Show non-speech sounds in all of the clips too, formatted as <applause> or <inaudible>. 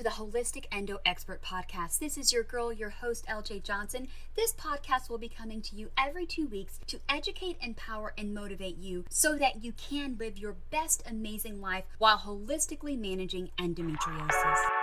to the Holistic Endo Expert Podcast. This is your girl, your host, LJ Johnson. This podcast will be coming to you every two weeks to educate, empower, and motivate you so that you can live your best amazing life while holistically managing endometriosis.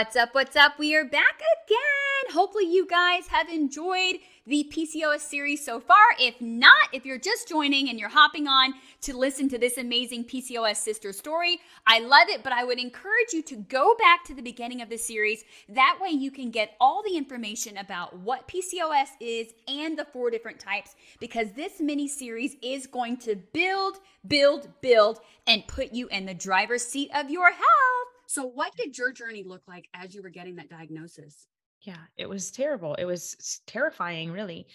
What's up? What's up? We are back again. Hopefully, you guys have enjoyed the PCOS series so far. If not, if you're just joining and you're hopping on to listen to this amazing PCOS sister story, I love it, but I would encourage you to go back to the beginning of the series. That way, you can get all the information about what PCOS is and the four different types, because this mini series is going to build, build, build, and put you in the driver's seat of your health. So, what did your journey look like as you were getting that diagnosis? Yeah, it was terrible. It was terrifying, really.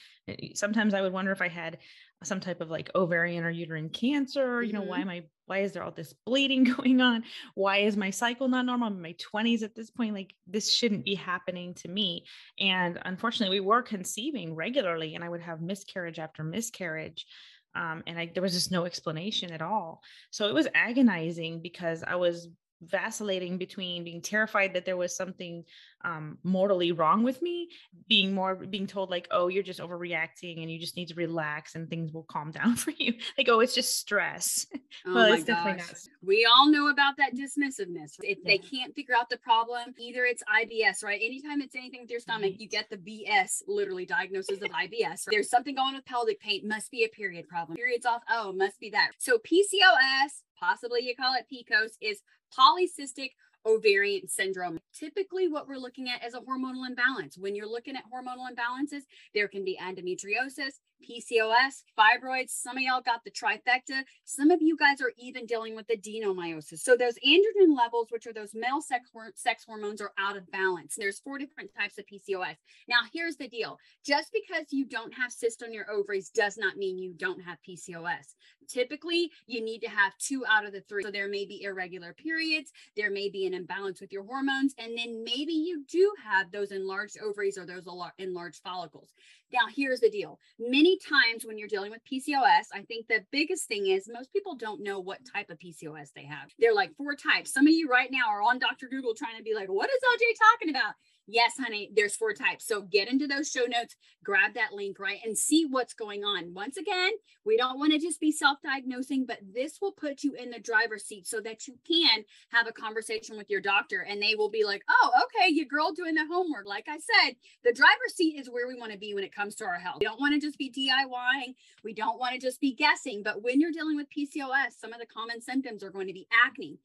Sometimes I would wonder if I had some type of like ovarian or uterine cancer. You know, why mm-hmm. am I, why is there all this bleeding <laughs> going on? Why is my cycle not normal? I'm in my 20s at this point. Like, this shouldn't be happening to me. And unfortunately, we were conceiving regularly, and I would have miscarriage after miscarriage. Um, and I, there was just no explanation at all. So it was agonizing because I was vacillating between being terrified that there was something um, mortally wrong with me being more being told like oh you're just overreacting and you just need to relax and things will calm <laughs> down for you like oh it's just stress <laughs> oh well it's gosh. definitely not we all know about that dismissiveness if yeah. they can't figure out the problem either it's ibs right anytime it's anything with your stomach right. you get the bs literally diagnosis of ibs right? there's something going with pelvic pain must be a period problem periods off oh must be that so pcos possibly you call it PCOS, is polycystic ovarian syndrome. Typically, what we're looking at is a hormonal imbalance. When you're looking at hormonal imbalances, there can be endometriosis, PCOS, fibroids. Some of y'all got the trifecta. Some of you guys are even dealing with the adenomyosis. So those androgen levels, which are those male sex, sex hormones, are out of balance. There's four different types of PCOS. Now, here's the deal. Just because you don't have cyst on your ovaries does not mean you don't have PCOS. Typically, you need to have two out of the three. So there may be irregular periods, there may be an imbalance with your hormones, and then maybe you do have those enlarged ovaries or those enlarged follicles. Now, here's the deal. Many times when you're dealing with PCOS, I think the biggest thing is most people don't know what type of PCOS they have. They're like four types. Some of you right now are on Dr. Google trying to be like, what is LJ talking about? Yes, honey, there's four types. So get into those show notes, grab that link, right, and see what's going on. Once again, we don't want to just be self diagnosing, but this will put you in the driver's seat so that you can have a conversation with your doctor and they will be like, oh, okay, your girl doing the homework. Like I said, the driver's seat is where we want to be when it comes to our health. We don't want to just be DIYing, we don't want to just be guessing, but when you're dealing with PCOS, some of the common symptoms are going to be acne,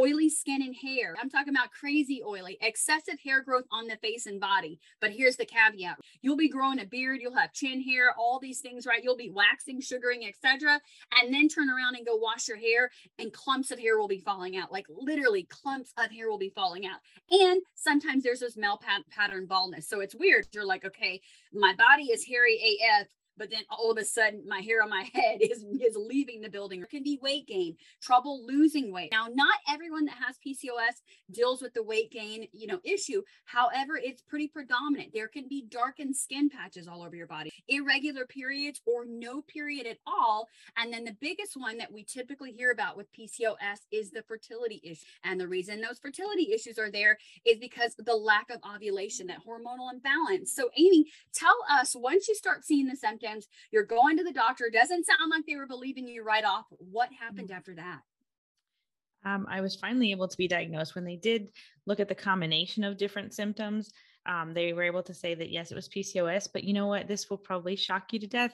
oily skin and hair. I'm talking about crazy oily, excessive hair growth on the face and body. But here's the caveat you'll be growing a beard, you'll have chin hair, all these things, right? You'll be waxing, sugaring, etc. And then turn around and go wash your hair, and clumps of hair will be falling out. Like literally, clumps of hair will be falling out. And sometimes there's this male pat- pattern baldness. So it's weird. You're like, okay, my body is hairy AF but then all of a sudden my hair on my <laughs> head is is leaving the building. It can be weight gain, trouble losing weight. Now, not everyone that has PCOS deals with the weight gain, you know, issue. However, it's pretty predominant. There can be darkened skin patches all over your body, irregular periods or no period at all. And then the biggest one that we typically hear about with PCOS is the fertility issue. And the reason those fertility issues are there is because the lack of ovulation, that hormonal imbalance. So, Amy, tell us once you start seeing the symptoms symptoms. You're going to the doctor. Doesn't sound like they were believing you right off. What happened mm-hmm. after that? Um, I was finally able to be diagnosed when they did look at the combination of different symptoms. Um, they were able to say that yes, it was PCOS, but you know what? This will probably shock you to death.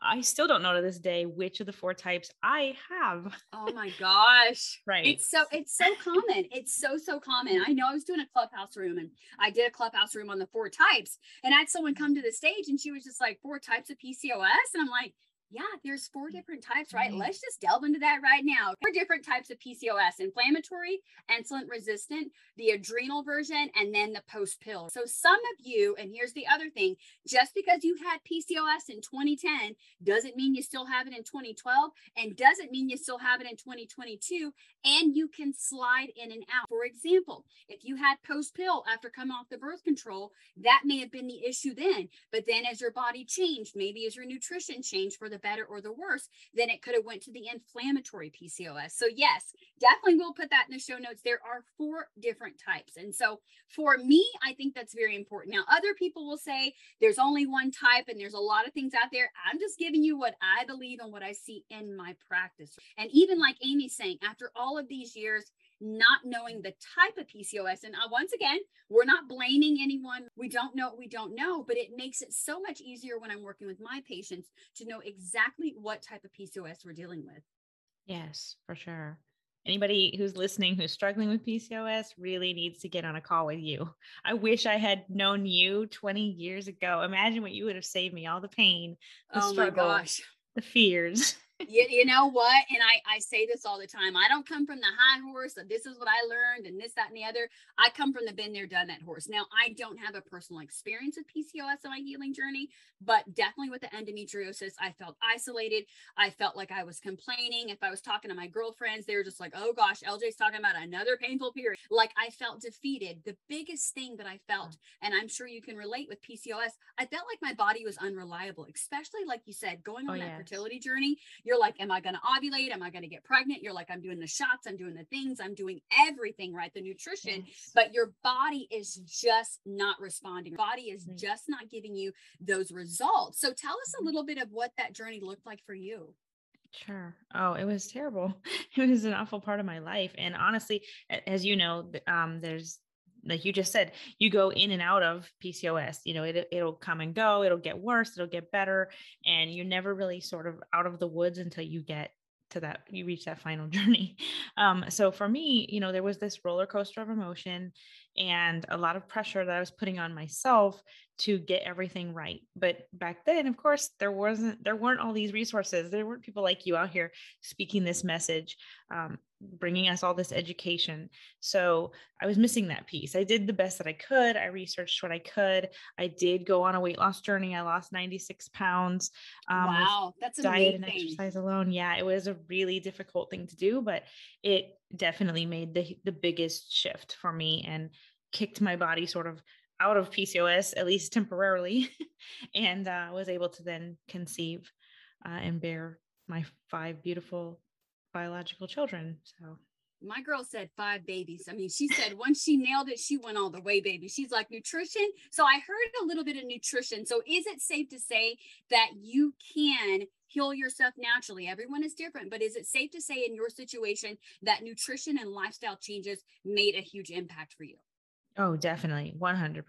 I still don't know to this day which of the four types I have. Oh my gosh. <laughs> right. It's so it's so common. It's so so common. I know I was doing a clubhouse room and I did a clubhouse room on the four types and I had someone come to the stage and she was just like four types of PCOS and I'm like Yeah, there's four different types, right? Mm-hmm. Let's just delve into that right now. Four different types of PCOS inflammatory, insulin resistant, the adrenal version, and then the post pill. So, some of you, and here's the other thing just because you had PCOS in 2010 doesn't mean you still have it in 2012 and doesn't mean you still have it in 2022. And you can slide in and out. For example, if you had post pill after coming off the birth control, that may have been the issue then. But then as your body changed, maybe as your nutrition changed for the better or the worse, then it could have went to the inflammatory PCOS. So yes, definitely we'll put that in the show notes. There are four different types. And so for me, I think that's very important. Now, other people will say there's only one type and there's a lot of things out there. I'm just giving you what I believe and what I see in my practice. And even like Amy's saying, after all of these years, not knowing the type of PCOS. And uh, once again, we're not blaming anyone. We don't know what we don't know, but it makes it so much easier when I'm working with my patients to know exactly what type of PCOS we're dealing with. Yes, for sure. Anybody who's listening who's struggling with PCOS really needs to get on a call with you. I wish I had known you 20 years ago. Imagine what you would have saved me all the pain, the oh struggle, my gosh. the fears. You, you know what? And I, I say this all the time. I don't come from the high horse of this is what I learned and this, that, and the other. I come from the been there, done that horse. Now, I don't have a personal experience with PCOS on my healing journey, but definitely with the endometriosis, I felt isolated. I felt like I was complaining. If I was talking to my girlfriends, they were just like, oh gosh, LJ's talking about another painful period. Like I felt defeated. The biggest thing that I felt, mm. and I'm sure you can relate with PCOS, I felt like my body was unreliable, especially like you said, going oh, on oh, that yes. fertility journey. You're like, am I going to ovulate? Am I going to get pregnant? You're like, I'm doing the shots, I'm doing the things, I'm doing everything, right? The nutrition, yes. but your body is just not responding. Your body is mm-hmm. just not giving you those results. So tell us a mm-hmm. little bit of what that journey looked like for you. Sure. Oh, it was terrible. <laughs> It was an awful part of my life. And honestly, as you know, um, there's like you just said, you go in and out of PCOS. You know, it, it'll come and go, it'll get worse, it'll get better. And you're never really sort of out of the woods until you get to that, you reach that final <laughs> journey. Um, so for me, you know, there was this roller coaster of emotion and a lot of pressure that I was putting on myself to get everything right. But back then, of course, there wasn't there weren't all these resources. There weren't people like you out here speaking this message, um, bringing us all this education. So I was missing that piece. I did the best that I could. I researched what I could. I did go on a weight loss journey. I lost 96 pounds. Um, wow, that's diet amazing. and exercise alone. Yeah, it was a really difficult thing to do, but it definitely made the the biggest shift for me and kicked my body sort of out of PCOS, at least temporarily, <laughs> and uh, was able to then conceive uh, and bear my five beautiful biological children. So my girl said five babies. I mean, she said once she nailed it, she went all the way, baby. She's like nutrition. So I heard a little bit of nutrition. So is it safe to say that you can heal yourself naturally? Everyone is different, but is it safe to say in your situation that nutrition and lifestyle changes made a huge impact for you? Oh, definitely. 100%.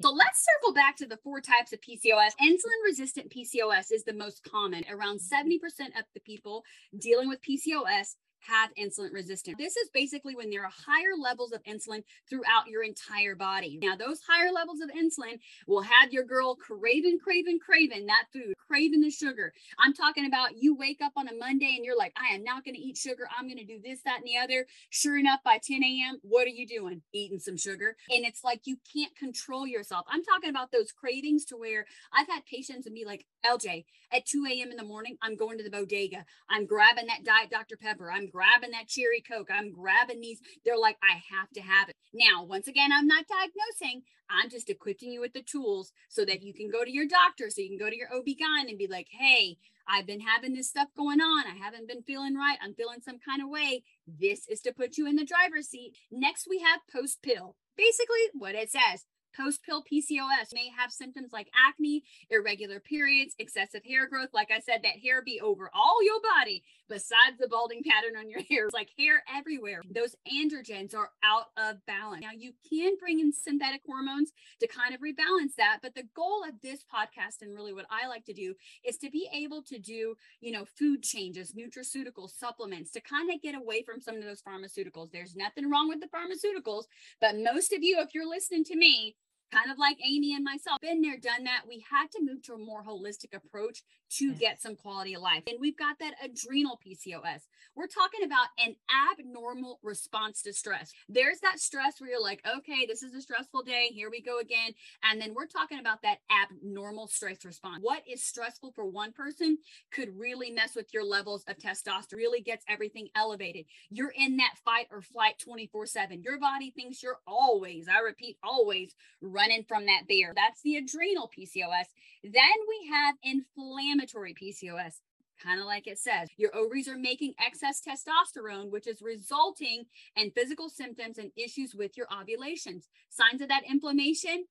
So let's circle back to the four types of PCOS. Insulin resistant PCOS is the most common. Around 70% of the people dealing with PCOS have insulin resistance. This is basically when there are higher levels of insulin throughout your entire body. Now, those higher levels of insulin will have your girl craving, craving, craving that food, craving the sugar. I'm talking about you wake up on a Monday and you're like, I am not going to eat sugar. I'm going to do this, that, and the other. Sure enough, by 10 a.m., what are you doing? Eating some sugar. And it's like you can't control yourself. I'm talking about those cravings to where I've had patients and be like, LJ, at 2 a.m. in the morning, I'm going to the bodega. I'm grabbing that Diet Dr. Pepper. I'm grabbing that cherry Coke. I'm grabbing these. They're like, I have to have it. Now, once again, I'm not diagnosing. I'm just equipping you with the tools so that you can go to your doctor, so you can go to your OB-GYN and be like, hey, I've been having this stuff going on. I haven't been feeling right. I'm feeling some kind of way. This is to put you in the driver's seat. Next, we have post pill. Basically, what it says Post pill PCOS may have symptoms like acne, irregular periods, excessive hair growth. Like I said, that hair be over all your body, besides the balding pattern on your <laughs> hair. It's like hair everywhere. Those androgens are out of balance. Now, you can bring in synthetic hormones to kind of rebalance that. But the goal of this podcast, and really what I like to do, is to be able to do, you know, food changes, nutraceutical supplements to kind of get away from some of those pharmaceuticals. There's nothing wrong with the pharmaceuticals, but most of you, if you're listening to me, kind of like Amy and myself, been there, done that. We had to move to a more holistic approach to yes. get some quality of life. And we've got that adrenal PCOS. We're talking about an abnormal response to stress. There's that stress where you're like, okay, this is a stressful day. Here we go again. And then we're talking about that abnormal stress response. What is stressful for one person could really mess with your levels of testosterone, really gets everything elevated. You're in that fight or flight 24 7. Your body thinks you're always, I repeat, always running from that bear. That's the adrenal PCOS. Then we have inflammatory PCOS kind of like it says. Your ovaries are making excess testosterone, which is resulting in physical symptoms and issues with your ovulations. Signs of that inflammation?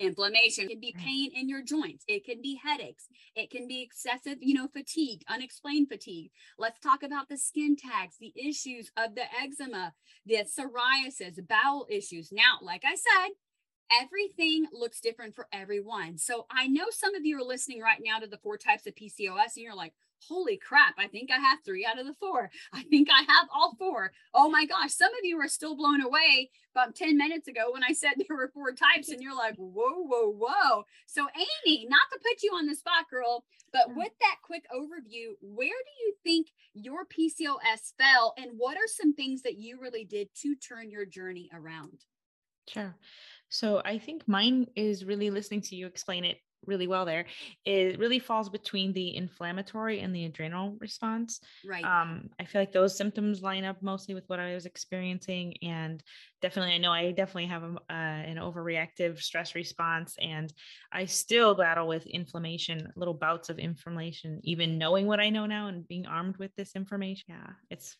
Inflammation. It can be pain in your joints. It can be headaches. It can be excessive you know fatigue unexplained fatigue. Let's talk about the skin tags the issues of the eczema the psoriasis bowel issues. Now like i said everything looks different for everyone. So I know some of you are listening right now to the four types of PCOS and you're like, holy crap, I think I have three out of the four. I think I have all four. Oh my gosh, some of you are still blown away about 10 minutes ago when I said <laughs> there were four types and you're like, whoa, whoa, whoa. So Amy, not to put you on the spot, girl, but mm. with that quick overview, where do you think your PCOS fell and what are some things that you really did to turn your journey around? Sure. So I think mine is really listening to you explain it really well there. It really falls between the inflammatory and the adrenal response. Right. Um, I feel like those symptoms line up mostly with what I was experiencing. And definitely, I know I definitely have a, uh, an overreactive stress response. And I still battle with inflammation, little bouts of inflammation, even knowing what I know now and being armed with this information. Yeah, it's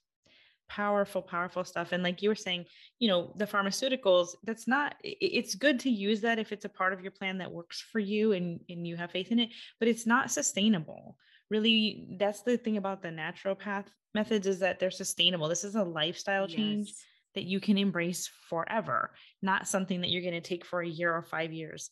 powerful powerful stuff and like you were saying you know the pharmaceuticals that's not it's good to use that if it's a part of your plan that works for you and and you have faith in it but it's not sustainable. Really that's the thing about the naturopath methods is that they're sustainable. This is a lifestyle change yes. that you can embrace forever not something that you're going to take for a year or 5 years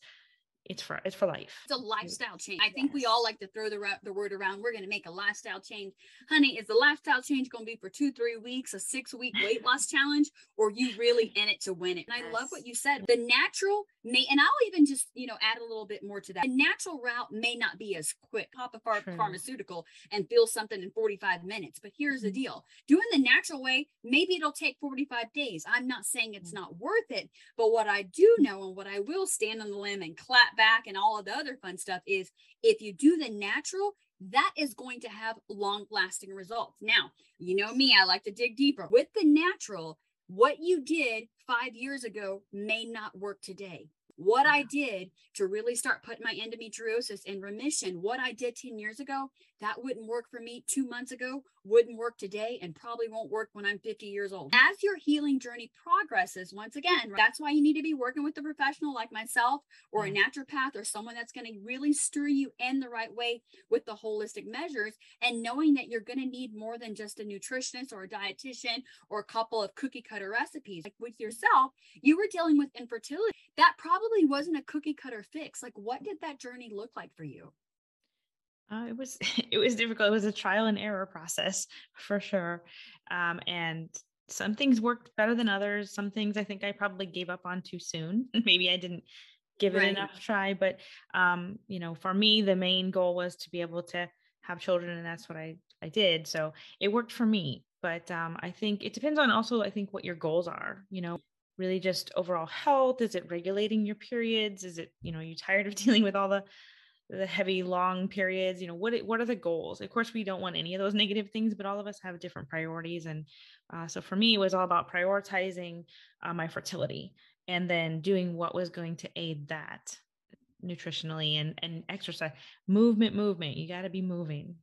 it's for it's for life. It's a lifestyle change. I think we all like to throw the the word around. We're going to make a lifestyle change, honey. Is the lifestyle change going to be for two, three weeks, a six week weight <laughs> loss challenge, or you really in it to win it? And I love what you said. The natural may, and I'll even just you know add a little bit more to that. The natural route may not be as quick. Pop a phar- pharmaceutical and feel something in forty five minutes. But here's mm-hmm. the deal: doing the natural way, maybe it'll take forty five days. I'm not saying it's mm-hmm. not worth it, but what I do know and what I will stand on the limb and clap back and all of the other fun stuff is if you do the natural, that is going to have long lasting results. Now, you know me, I like to dig deeper. With the natural, what you did five years ago may not work today. What I did to really start putting my endometriosis in remission, what I did 10 years ago, that wouldn't work for me two months ago, wouldn't work today, and probably won't work when I'm 50 years old. As your healing journey progresses, once again, that's why you need to be working with a professional like myself or a naturopath or someone that's going to really steer you in the right way with the holistic measures and knowing that you're going to need more than just a nutritionist or a dietitian or a couple of cookie cutter recipes. Like with yourself, you were dealing with infertility. That probably wasn't a cookie cutter fix. Like, what did that journey look like for you? Uh, it was <laughs> it was difficult. It was a trial and error process for sure, um, and some things worked better than others. Some things I think I probably gave up on too soon. <laughs> Maybe I didn't give it right. enough try. But um, you know, for me, the main goal was to be able to have children, and that's what I I did. So it worked for me. But um, I think it depends on also I think what your goals are. You know, really just overall health. Is it regulating your periods? Is it you know you tired of <laughs> dealing with all the the heavy long periods you know what what are the goals? Of course we don't want any of those negative things but all of us have different priorities and uh, so for me it was all about prioritizing uh, my fertility and then doing what was going to aid that nutritionally and and exercise. Movement movement you got to be moving.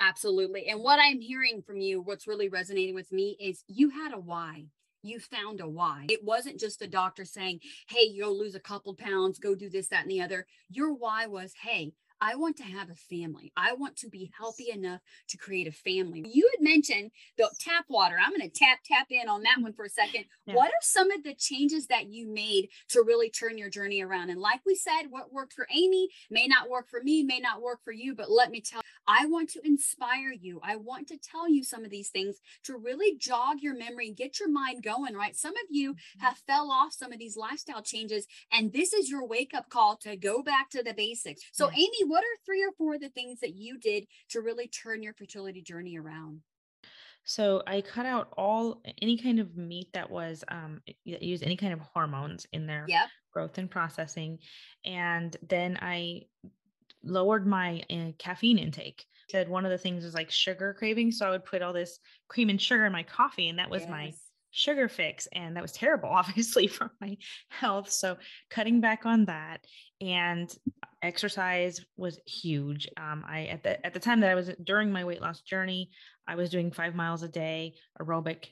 Absolutely and what i'm hearing from you what's really resonating with me is you had a why you found a why. It wasn't just a doctor saying, hey, you'll lose a couple pounds, go do this, that, and the other. Your why was, hey, I want to have a family. I want to be healthy enough to create a family. You had mentioned the tap water. I'm going to tap tap in on that one for a second. Yeah. What are some of the changes that you made to really turn your journey around? And like we said, what worked for Amy may not work for me, may not work for you, but let me tell I want to inspire you. I want to tell you some of these things to really jog your memory and get your mind going, right? Some of you mm-hmm. have fell off some of these lifestyle changes and this is your wake up call to go back to the basics. So Amy, what are three or four of the things that you did to really turn your fertility journey around? So I cut out all any kind of meat that was um that used any kind of hormones in their Yep. growth and processing, and then I lowered my uh, caffeine intake. Said one of the things was like sugar cravings, so I would put all this cream and sugar in my coffee, and that was my Yes. Sugar fix and that was terrible <laughs> obviously for my health so cutting back on that and exercise was huge um, i at the at the time that i was during my weight loss journey i was doing five miles a day aerobic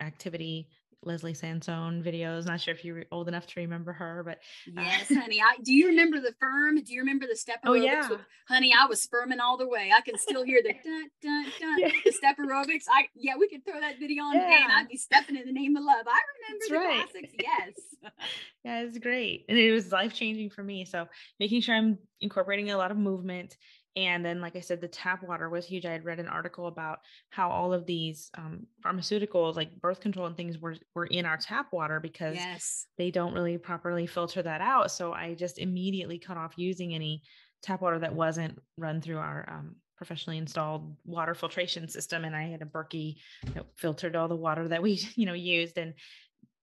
activity leslie sansone videos not sure if you're old enough to remember her but uh, Yes, honey. I do you remember the firm? Do you remember the step <laughs> Oh, aerobics? yeah. with- honey, I was sperming all the way. I can still hear the <laughs> dun dun dun Yeah. the step aerobics. I yeah, we could throw that video on today and I'd be stepping in the name of love. I remember That's the right. classics. Yes. <laughs> yeah it's great and it was life changing for me so making sure i'm incorporating a lot of movement and then like i said the tap water was huge. I had read an article about how all of these um, pharmaceuticals like birth control and things were were in our tap water because yes. they don't really properly filter that out. So i just immediately cut off using any tap water that wasn't run through our um, professionally installed water filtration system. And i had a berkey that filtered all the water that we <laughs> you know used. And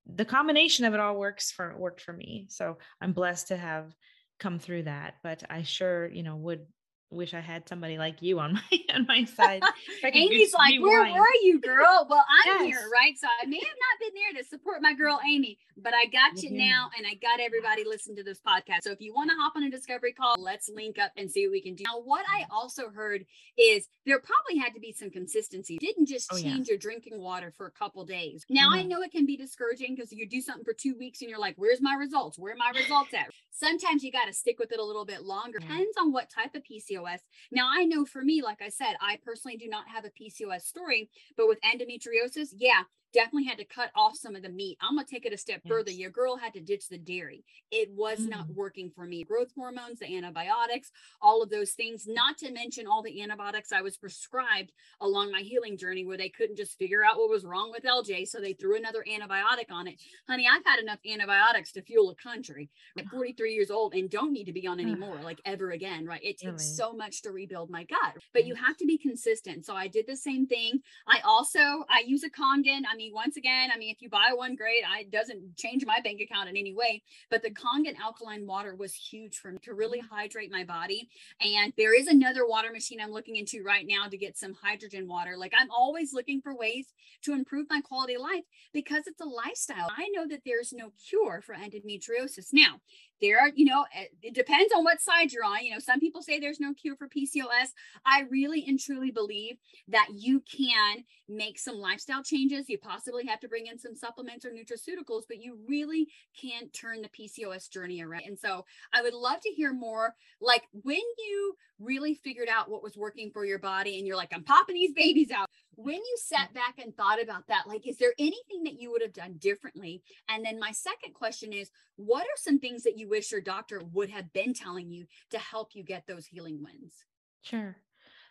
the combination of it all works for worked for me. So i'm blessed to have come through that. But i sure you know would wish i had somebody like you on <laughs> my on my side <laughs> I Amy's like, where rewind." were you, girl? Well, I'm here, right? So I may have not been there to support my girl Amy, but I got you Mhm. now, and I got everybody listen to this podcast. So if you want to hop on a discovery call, let's link up and see what we can do. Now, what I also heard is there probably had to be some consistency. You didn't just Oh, yeah. change your drinking water for a couple days. Now I Mhm. know it can be discouraging because you do something for two weeks and you're like, where's my results? Where are my results at? <laughs> Sometimes you got to stick with it a little bit longer. Depends on what type of PCOS. Now I know for me, like I said, I personally do not have a PCOS story, but with endometriosis, yeah, definitely had to cut off some of the meat. I'm gonna take it a step further. Your girl had to ditch the dairy. It was not Mm. working for me. Growth hormones, the antibiotics, all of those things, not to mention all the antibiotics I was prescribed along my healing journey where they couldn't just figure out what was wrong with LJ. So they threw another antibiotic on it. Honey, I've had enough antibiotics to fuel a country at <sighs> 43 years old and don't need to be on <sighs> any Ugh. more, like ever again, right? It takes Really? so much to rebuild my gut, but you have to be consistent. So I did the same thing. I also I use a Kangen. I mean, once again, I mean, if you buy one, great. I doesn't change my bank account in any way. But the Kangen alkaline water was huge for me to really hydrate my body. And there is another water machine I'm looking into right now to get some hydrogen water. Like I'm always looking for ways to improve my quality of life because it's a lifestyle. I know that there's no cure for endometriosis. Now, there are, you know, eh, it depends on what side you're on. You know, some people say there's no cure for PCOS. I really and truly believe that you can make some lifestyle changes. You possibly have to bring in some supplements or nutraceuticals, but you really can't turn the PCOS journey around. And so I would love to hear more like when you really figured out what was working for your body and you're like, I'm popping these babies out. When you sat back and thought about that, like, is there anything that you would have done differently? And then my second question is, what are some things that you wish your doctor would have been telling you to help you get those healing wins? Sure.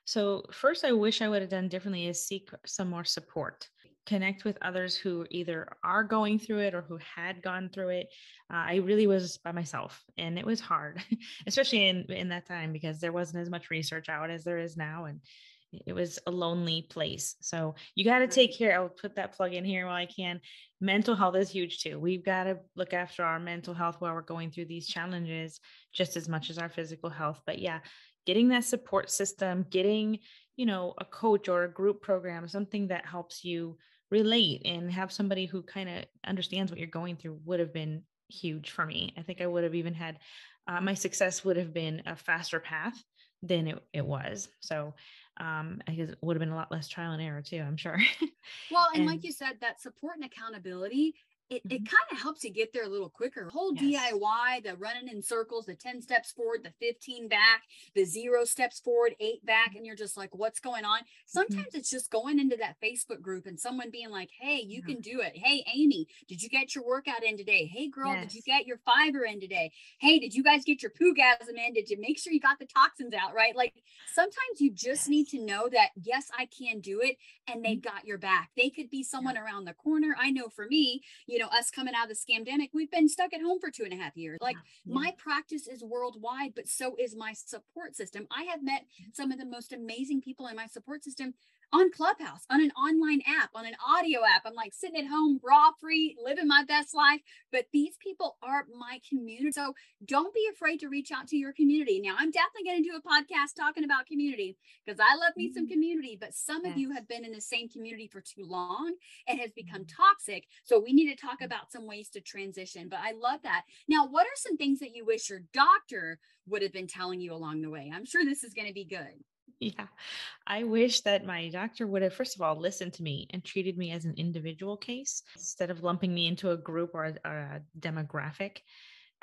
So, first, I wish I would have done differently is seek some more support, connect with others who either are going through it or who had gone through it. Uh, I really was by myself, and it was hard, <laughs> especially in in that time because there wasn't as much research out as there is now, and it was a lonely place. So you got to take care. I'll put that plug in here while I can. Mental health is huge too. We've got to look after our mental health while we're going through these challenges just as much as our physical health. But yeah, getting that support system, getting, you know, a coach or a group program, something that helps you relate and have somebody who kind of understands what you're going through would have been huge for me. I think I would have even had uh, my success would have been a faster path than it, it was. So um, I guess it would have been a lot less trial and error too, I'm sure. Well, <laughs> and, like you said, that support and accountability, it, it Mhm. kind of helps you get there a little quicker. Whole Yes. DIY, the running in circles, the 10 steps forward, the 15 back, the zero steps forward, eight back, mm-hmm. and you're just like, what's going on? Mm-hmm. Sometimes it's just going into that Facebook group and someone being like, hey, you Yeah. can do it. Hey, Amy, did you get your workout in today? Hey, girl, did you get your fiber in today? Hey, did you guys get your poogasm in? Did you make sure you got the toxins out? Right? Like sometimes you just need to know that, yes, I can do it and they've mm-hmm. got your back. They could be someone around the corner. I know for me, you know, know, us coming out of the scamdemic, we've been stuck at home for two and a half years. Like yeah. my practice is worldwide, but so is my support system. I have met mm-hmm. some of the most amazing people in my support system on Clubhouse, on an online app, on an audio app. I'm like sitting at home, raw free, living my best life. But these people are my community. So don't be afraid to reach out to your community. Now, I'm definitely going to do a podcast talking about community because I love me some mm-hmm. community, but some yes. of you have been in the same community for too long and has become mm-hmm. toxic. So we need to talk mm-hmm. about some ways to transition. But I love that. Now, what are some things that you wish your doctor would have been telling you along the way? I'm sure this is going to be good. Yeah. I wish that my doctor would have, first of all, listened to me and treated me as an individual case instead of lumping me into a group or a, a demographic.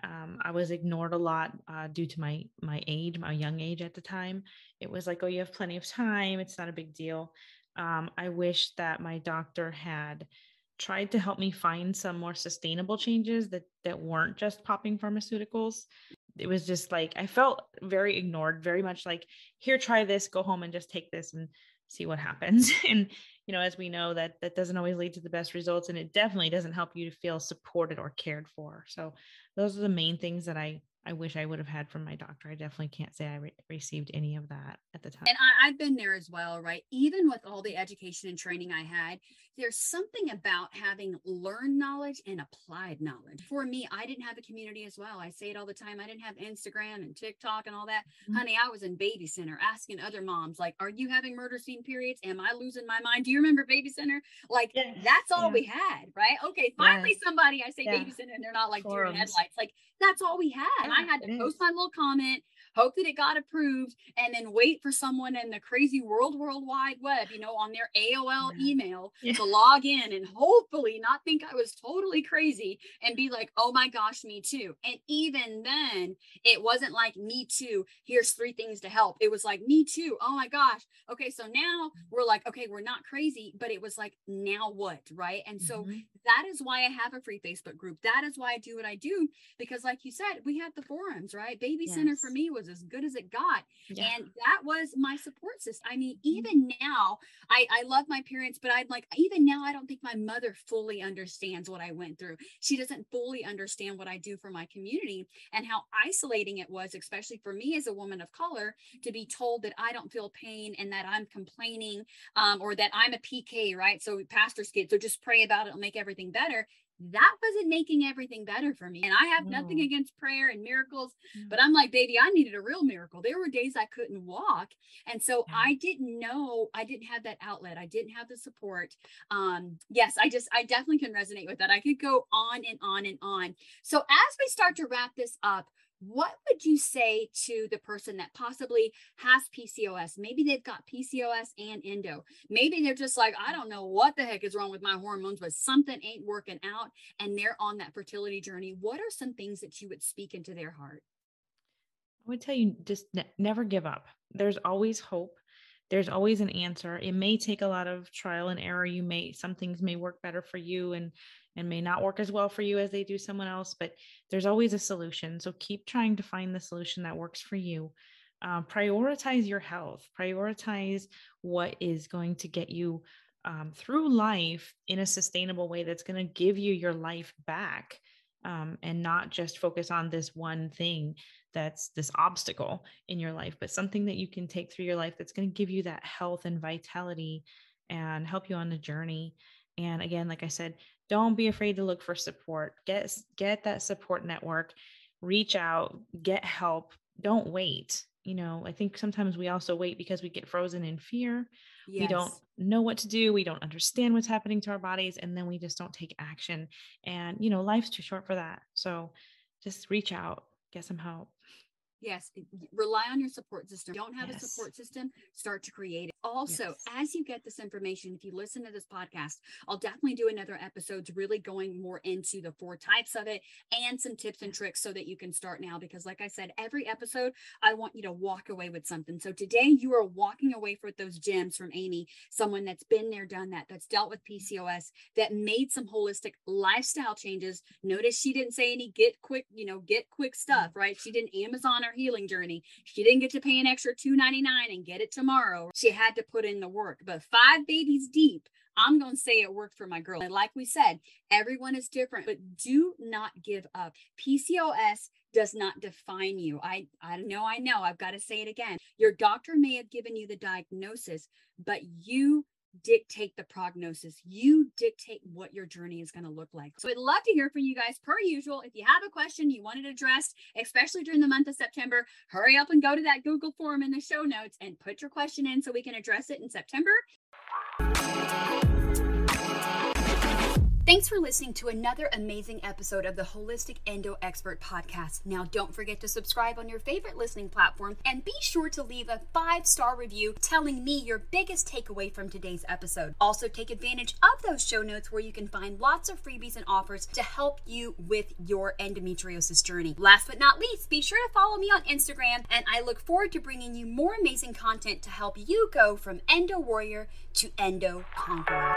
Um, I was ignored a lot uh, due to my my age, my young age at the time. It was like, oh, you have plenty of time. It's not a big deal. Um, I wish that my doctor had tried to help me find some more sustainable changes that that weren't just popping pharmaceuticals it was just like I felt very ignored, very much like, here, try this, go home and just take this and see what happens. <laughs> and you know, as we know, that that doesn't always lead to the best results, and it definitely doesn't help you to feel supported or cared for. So those are the main things that I I wish I would have had from my doctor. I definitely can't say I re- received any of that at the time. And I, I've been there as well, right? Even with all the education and training I had, there's something about having learned knowledge and applied knowledge. For me, I didn't have a community as well. I say it all the time. I didn't have Instagram and TikTok and all that. Mm-hmm. Honey, I was in baby center asking other moms, like, are you having murder scene periods? Am I losing my mind? Do you remember baby center? Like, yeah. that's all yeah. we had, right? Okay, finally yeah. somebody I say baby center and they're not like deer headlights. Like, that's all we had. And I had to post my little comment, hope that it got approved, and then wait for someone in the crazy world, world wide web, you know, on their AOL email yeah. to log in and hopefully not think I was totally crazy and be like, oh my gosh, me too. And even then, it wasn't like me too. Here's three things to help. It was like me too. Oh my gosh. Okay, so now we're like, okay, we're not crazy, but it was like, now what? Right. And so mm-hmm. that is why I have a free Facebook group. That is why I do what I do because, like you said, we had the forums, right? Baby yes. Center for me was as good as it got. Yeah. And that was my support system. I mean, mm-hmm. even now, I, I love my parents, but I'm like, even now, I don't think my mother fully understands what I went through. She doesn't fully understand what I do for my community and how isolating it was, especially for me as a woman of color, to be told that I don't feel pain and that I'm complaining um, or that I'm a PK, right? So pastor's kid, so just pray about it, it'll make everything better that wasn't making everything better for me. And I have nothing against prayer and miracles, mm. but I'm like, baby, I needed a real miracle. There were days I couldn't walk. And so. I didn't know, I didn't have that outlet. I didn't have the support. Um, yes, I just, I definitely can resonate with that. I could go on and on and on. So as we start to wrap this up, what would you say to the person that possibly has PCOS? Maybe they've got PCOS and endo. Maybe they're just like, I don't know what the heck is wrong with my hormones, but something ain't working out and they're on that fertility journey. What are some things that you would speak into their heart? I would tell you just ne- never give up. There's always hope. There's always an answer. It may take a lot of trial and error. You may, some things may work better for you and and may not work as well for you as they do someone else, but there's always a solution. So keep trying to find the solution that works for you. Uh, prioritize your health, prioritize what is going to get you um, through life in a sustainable way that's going to give you your life back um, and not just focus on this one thing that's this obstacle in your life, but something that you can take through your life that's going to give you that health and vitality and help you on the journey. And again, like I said, don't be afraid to look for support get get that support network reach out get help don't wait you know i think sometimes we also wait because we get frozen in fear yes. we don't know what to do we don't understand what's happening to our bodies and then we just don't take action and you know life's too short for that so just reach out get some help Yes, rely on your support system. Don't have yes. a support system, start to create it. Also, yes. as you get this information, if you listen to this podcast, I'll definitely do another episode really going more into the four types of it and some tips and tricks so that you can start now. Because, like I said, every episode, I want you to walk away with something. So today, you are walking away with those gems from Amy, someone that's been there, done that, that's dealt with PCOS, that made some holistic lifestyle changes. Notice she didn't say any get quick, you know, get quick stuff, right? She didn't Amazon her healing journey. She didn't get to pay an extra $2.99 and get it tomorrow. She had to put in the work. But five babies deep, I'm going to say it worked for my girl. And like we said, everyone is different, but do not give up. PCOS does not define you. I I know I know. I've got to say it again. Your doctor may have given you the diagnosis, but you dictate the prognosis. You dictate what your journey is going to look like. So would love to hear from you guys per usual. If you have a question you want it addressed, especially during the month of September, hurry up and go to that Google form in the show notes and put your question in so we can address it in September. Thanks for listening to another amazing episode of the Holistic Endo Expert Podcast. Now, don't forget to subscribe on your favorite listening platform and be sure to leave a five star review telling me your biggest takeaway from today's episode. Also, take advantage of those show notes where you can find lots of freebies and offers to help you with your endometriosis journey. Last but not least, be sure to follow me on Instagram, and I look forward to bringing you more amazing content to help you go from endo warrior to endo conqueror.